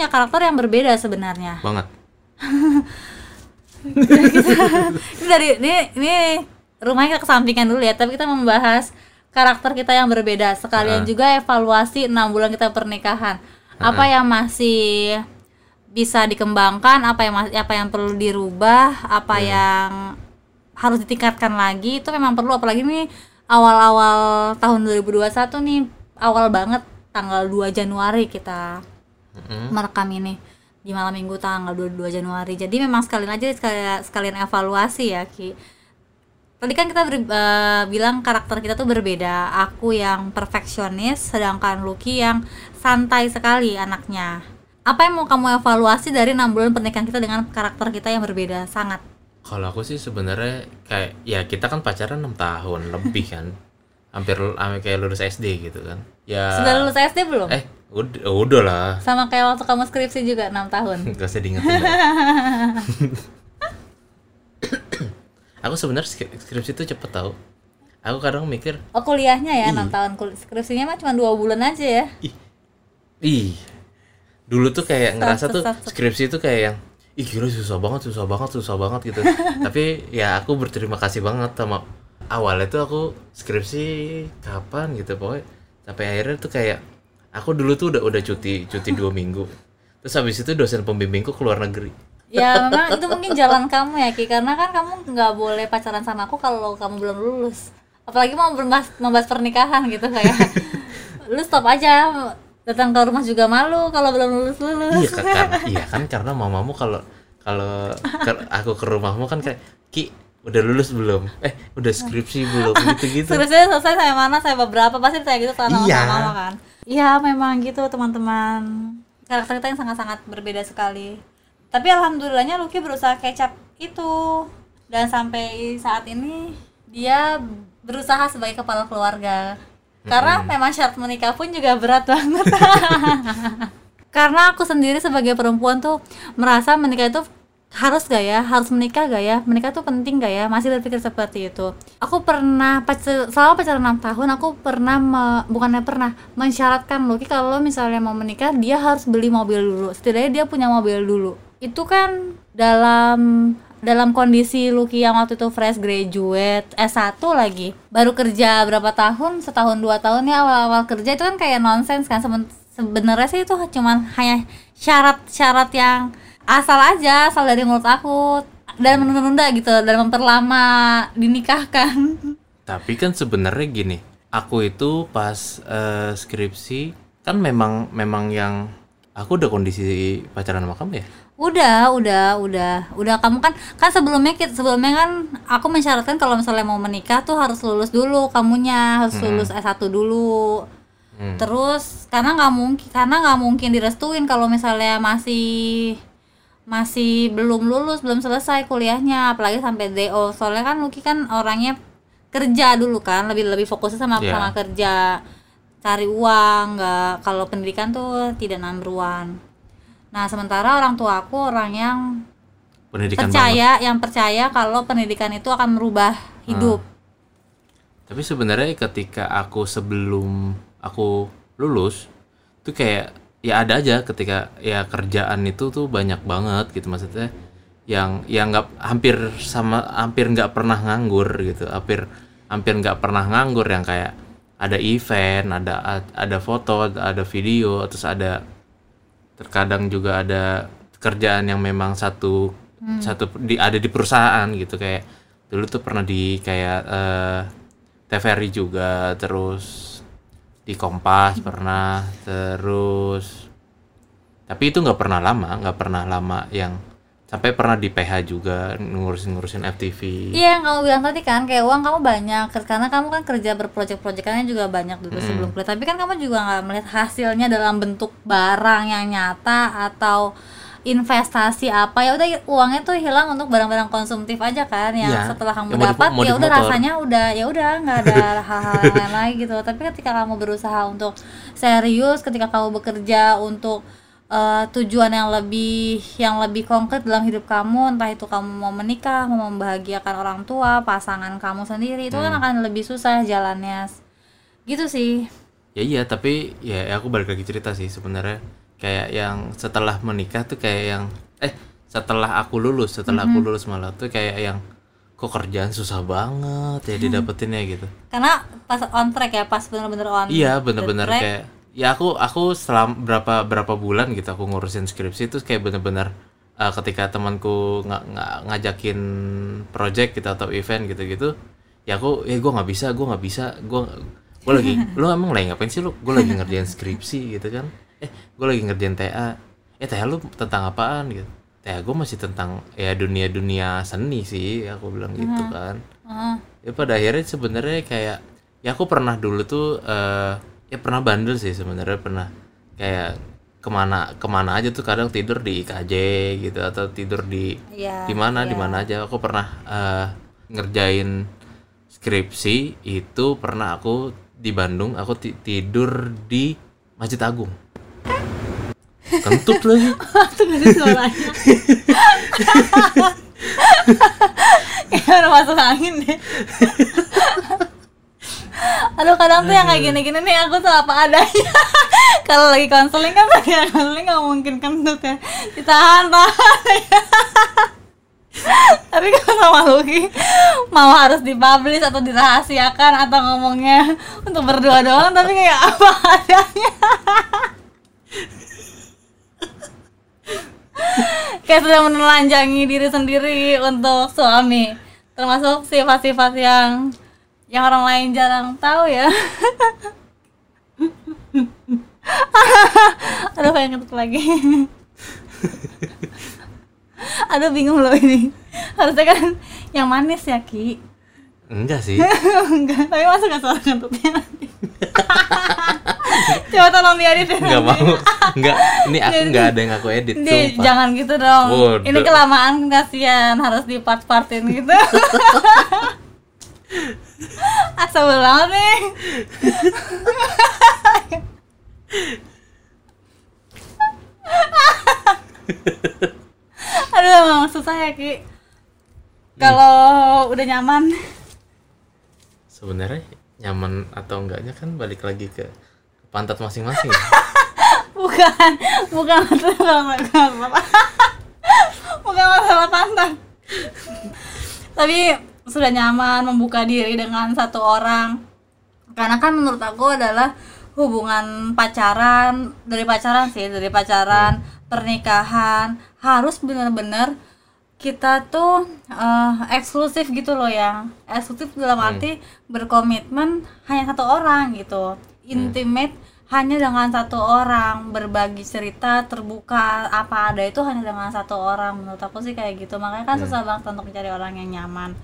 punya karakter yang berbeda sebenarnya. Banget. Ini dari ini ini rumahnya kita kesampingkan dulu ya tapi kita membahas karakter kita yang berbeda. Sekalian Ah. juga evaluasi enam bulan kita pernikahan. Apa yang masih bisa dikembangkan apa yang apa yang perlu dirubah apa yang harus ditingkatkan lagi itu memang perlu. Apalagi nih awal-awal tahun 2021 nih awal banget tanggal 2 Januari kita Mm-mm. merekam ini di malam minggu tanggal 22 Januari. Jadi memang sekalian aja sekalian, sekalian evaluasi ya Ki. Tadi kan kita ber- eh, bilang karakter kita tuh berbeda. Aku yang perfeksionis, sedangkan Lucky yang santai sekali anaknya. Apa yang mau kamu evaluasi dari enam bulan pernikahan kita dengan karakter kita yang berbeda sangat? Kalau aku sih sebenarnya kayak ya kita kan pacaran 6 tahun lebih kan. Hampir hampir kayak lulus SD gitu kan. Ya Sudah lulus SD belum? Eh, udah, udah lah. Sama kayak waktu kamu skripsi juga enam tahun. Gak usah diingetin. Aku sebenarnya skri- skripsi itu cepet tau. Aku kadang mikir, Oh kuliahnya ya enam tahun Kul- skripsinya mah cuma dua bulan aja ya. ih, ih, dulu tuh kayak ngerasa tuh sat. skripsi itu kayak yang, ih gila susah banget, susah banget, susah banget gitu. Tapi ya aku berterima kasih banget sama awalnya tuh aku skripsi kapan gitu pokoknya sampai akhirnya tuh kayak aku dulu tuh udah udah cuti cuti dua minggu terus habis itu dosen pembimbingku keluar negeri Ya memang itu mungkin jalan kamu ya Ki karena kan kamu nggak boleh pacaran sama aku kalau kamu belum lulus. Apalagi mau membahas, membahas pernikahan gitu kayak lu stop aja datang ke rumah juga malu kalau belum lulus lulus. iya kan karena iya kan karena mamamu kalau kalau aku ke rumahmu kan kayak ki udah lulus belum eh udah skripsi belum gitu gitu Skripsinya selesai saya mana saya beberapa pasti saya gitu sama Iya. sama mama kan. Iya memang gitu teman-teman karakter kita yang sangat-sangat berbeda sekali. Tapi alhamdulillahnya Lucky berusaha kecap itu dan sampai saat ini dia berusaha sebagai kepala keluarga. Karena memang syarat menikah pun juga berat banget. Karena aku sendiri sebagai perempuan tuh merasa menikah itu harus gak ya? Harus menikah gak ya? Menikah tuh penting gak ya? Masih berpikir seperti itu. Aku pernah pacar selama pacaran 6 tahun aku pernah me- bukannya pernah mensyaratkan Lucky kalau misalnya mau menikah dia harus beli mobil dulu. Setidaknya dia punya mobil dulu. Itu kan dalam dalam kondisi Lucky yang waktu itu fresh graduate S1 lagi. Baru kerja berapa tahun? Setahun dua tahun ya awal-awal kerja. Itu kan kayak nonsens kan? Seben- sebenarnya sih itu cuman hanya syarat-syarat yang asal aja asal dari mulut aku. Dan menunda-nunda gitu dan memperlama dinikahkan. Tapi kan sebenarnya gini aku itu pas eh, skripsi kan memang memang yang aku udah kondisi pacaran sama kamu ya? Udah udah udah udah. Kamu kan kan sebelumnya kita sebelumnya kan aku mensyaratkan kalau misalnya mau menikah tuh harus lulus dulu kamunya harus lulus S1 dulu. Hmm. terus karena nggak mungkin karena nggak mungkin direstuin kalau misalnya masih masih belum lulus belum selesai kuliahnya apalagi sampai DO soalnya kan Lucky kan orangnya kerja dulu kan lebih lebih fokusnya sama Iya. sama kerja cari uang nggak kalau pendidikan tuh tidak number one. Nah sementara orang tua aku orang yang pendidikan banget. percaya yang percaya kalau pendidikan itu akan merubah hidup. Tapi sebenarnya ketika aku sebelum aku lulus tuh kayak ya ada aja ketika ya kerjaan itu tuh banyak banget gitu maksudnya. Yang yang nggak hampir sama hampir nggak pernah nganggur gitu. Hampir hampir nggak pernah nganggur yang kayak ada event ada ada foto ada video terus ada terkadang juga ada kerjaan yang memang satu satu di ada di perusahaan gitu. Kayak dulu tuh pernah di kayak eh, TVRI juga terus di Kompas pernah terus tapi itu nggak pernah lama nggak pernah lama yang sampai pernah di PH juga ngurusin ngurusin FTV Iya yang kamu bilang tadi kan kayak uang kamu banyak karena kamu kan kerja berprojek-proyekannya juga banyak dulu sebelum kuliah tapi kan kamu juga nggak melihat hasilnya dalam bentuk barang yang nyata atau investasi apa ya udah uangnya tuh hilang untuk barang-barang konsumtif aja kan yang Iya, setelah kamu modif- dapat ya udah rasanya udah ya udah nggak ada hal-hal yang lain lagi gitu. Tapi ketika kamu berusaha untuk serius ketika kamu bekerja untuk eh, tujuan yang lebih yang lebih konkret dalam hidup kamu entah itu kamu mau menikah mau membahagiakan orang tua pasangan kamu sendiri itu kan akan lebih susah jalannya. Gitu sih. Ya iya tapi ya aku balik lagi cerita sih sebenarnya kayak yang setelah menikah tuh kayak yang eh setelah aku lulus setelah aku lulus malah tuh kayak yang kok kerjaan susah banget ya didapetinnya gitu. Karena pas on track ya pas bener-bener on iya bener-bener kayak ya aku aku selam berapa berapa bulan gitu aku ngurusin skripsi itu kayak bener-bener uh, ketika temanku nggak nggak ngajakin project gitu atau event gitu-gitu ya aku ya gue nggak bisa gue nggak bisa gue gue lagi lu emang lagi ngapain sih lu? Gue lagi ngerjain skripsi gitu kan eh gue lagi ngerjain TA eh TA lu tentang apaan gitu? TA gue masih tentang ya dunia dunia seni sih aku bilang gitu kan. Heeh. ya pada akhirnya sebenarnya kayak ya aku pernah dulu tuh eh ya pernah bandel sih sebenarnya pernah kayak ke mana ke mana aja tuh kadang tidur di IKJ gitu atau tidur di Iya, di mana di iya. mana aja. Aku pernah eh, ngerjain skripsi itu pernah aku di Bandung aku ti- tidur di Masjid Agung kentut lagi. Tuh gak sih suaranya. Kayak udah masuk angin deh. Aduh kadang tuh yang kayak gini-gini nih aku tuh apa adanya. Kalau lagi konseling kan lagi konseling gak mungkin kentut ya. Ditahan tahan. Tapi kalau sama Lucky Mau harus dipublish atau dirahasiakan Atau ngomongnya untuk berdua doang Tapi kayak apa adanya kayak sudah menelanjangi diri sendiri untuk suami. Termasuk sifat-sifat yang yang orang lain jarang tahu ya. Aduh pengen ngetuk lagi. Aduh bingung loh ini. Harusnya kan yang manis ya ki. Enggak sih. Enggak tapi masa gak suara kentutnya nanti coba tolong diedit ya nggak nanti. mau nggak ini aku nggak ada yang aku edit Di, sumpah. jangan gitu dong. Bodoh. Ini kelamaan kasihan harus di part-partin gitu. Asal banget nih. Aduh emang susah ya Ki. Kalau udah nyaman, sebenarnya nyaman atau enggaknya kan balik lagi ke pantat masing-masing bukan bukan masalah masalah bukan masalah pantat. Tapi sudah nyaman membuka diri dengan satu orang. Karena kan menurut aku adalah hubungan pacaran dari pacaran sih dari pacaran pernikahan harus benar-benar kita tuh eh, eksklusif gitu loh yang eksklusif dalam arti berkomitmen hanya satu orang gitu intimate hanya dengan satu orang berbagi cerita terbuka apa ada itu hanya dengan satu orang. Menurut aku sih kayak gitu. Makanya kan susah banget untuk mencari orang yang nyaman